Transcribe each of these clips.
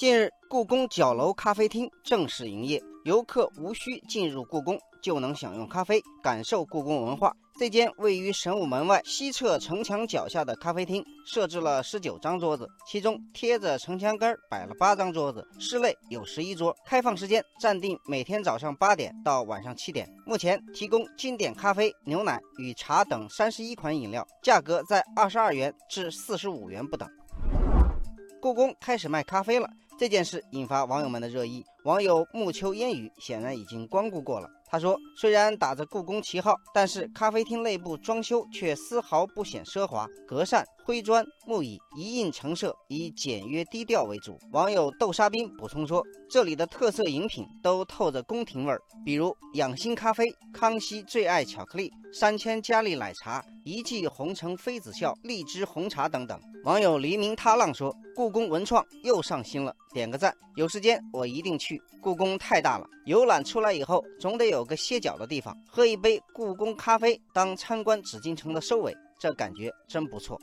近日，故宫角楼咖啡厅正式营业，游客无需进入故宫就能享用咖啡，感受故宫文化。这间位于神武门外西侧城墙脚下的咖啡厅设置了十九张桌子，其中贴着城墙根摆了八张桌子，室内有十一桌。开放时间暂定每天早上八点到晚上七点。目前提供经典咖啡、牛奶与茶等三十一款饮料，价格在二十二元至四十五元不等。故宫开始卖咖啡了。这件事引发网友们的热议，网友暮秋烟雨显然已经光顾过了。他说：“虽然打着故宫旗号，但是咖啡厅内部装修却丝毫不显奢华，隔扇、灰砖、木椅一应成色，以简约低调为主。”网友豆沙冰补充说：“这里的特色饮品都透着宫廷味儿，比如养心咖啡、康熙最爱巧克力、三千佳丽奶茶、一骑红尘妃子笑、荔枝红茶等等。”网友黎明踏浪说。故宫文创又上新了，点个赞！有时间我一定去。故宫太大了，游览出来以后总得有个歇脚的地方，喝一杯故宫咖啡当参观紫禁城的收尾，这感觉真不错。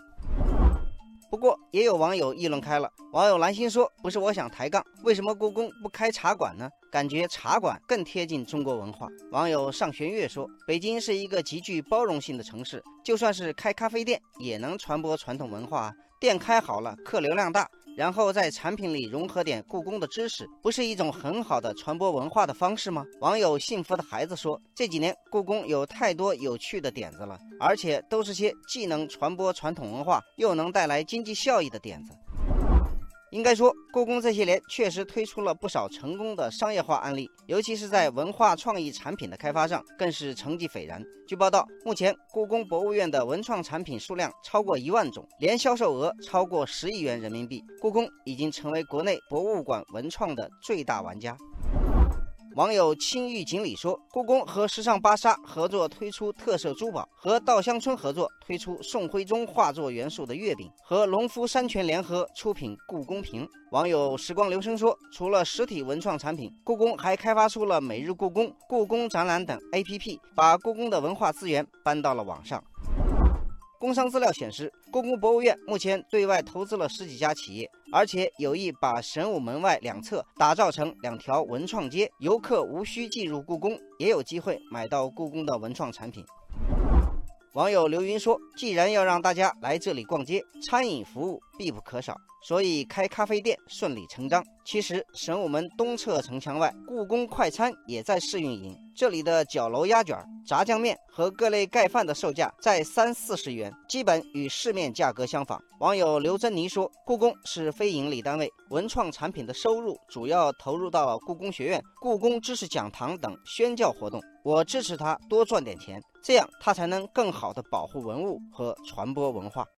不过也有网友议论开了，网友蓝心说：“不是我想抬杠，为什么故宫不开茶馆呢？感觉茶馆更贴近中国文化。”网友尚玄月说：“北京是一个极具包容性的城市，就算是开咖啡店，也能传播传统文化。”店开好了，客流量大，然后在产品里融合点故宫的知识，不是一种很好的传播文化的方式吗？网友幸福的孩子说：“这几年故宫有太多有趣的点子了，而且都是些既能传播传统文化，又能带来经济效益的点子。”应该说，故宫这些年确实推出了不少成功的商业化案例，尤其是在文化创意产品的开发上，更是成绩斐然。据报道，目前故宫博物院的文创产品数量超过一万种，年销售额超过十亿元人民币，故宫已经成为国内博物馆文创的最大玩家。网友青玉锦鲤说：“故宫和时尚芭莎合作推出特色珠宝，和稻香村合作推出宋徽宗画作元素的月饼，和农夫山泉联合出品故宫瓶。”网友时光流声说：“除了实体文创产品，故宫还开发出了每日故宫、故宫展览等 APP，把故宫的文化资源搬到了网上。”工商资料显示，故宫博物院目前对外投资了十几家企业，而且有意把神武门外两侧打造成两条文创街，游客无需进入故宫，也有机会买到故宫的文创产品。网友刘云说：“既然要让大家来这里逛街，餐饮服务必不可少，所以开咖啡店顺理成章。其实神武门东侧城墙外，故宫快餐也在试运营，这里的角楼鸭卷、炸酱面和各类盖饭的售价在三四十元，基本与市面价格相仿。”网友刘珍妮说：“故宫是非盈利单位，文创产品的收入主要投入到故宫学院、故宫知识讲堂等宣教活动。我支持他多赚点钱。”这样，他才能更好地保护文物和传播文化。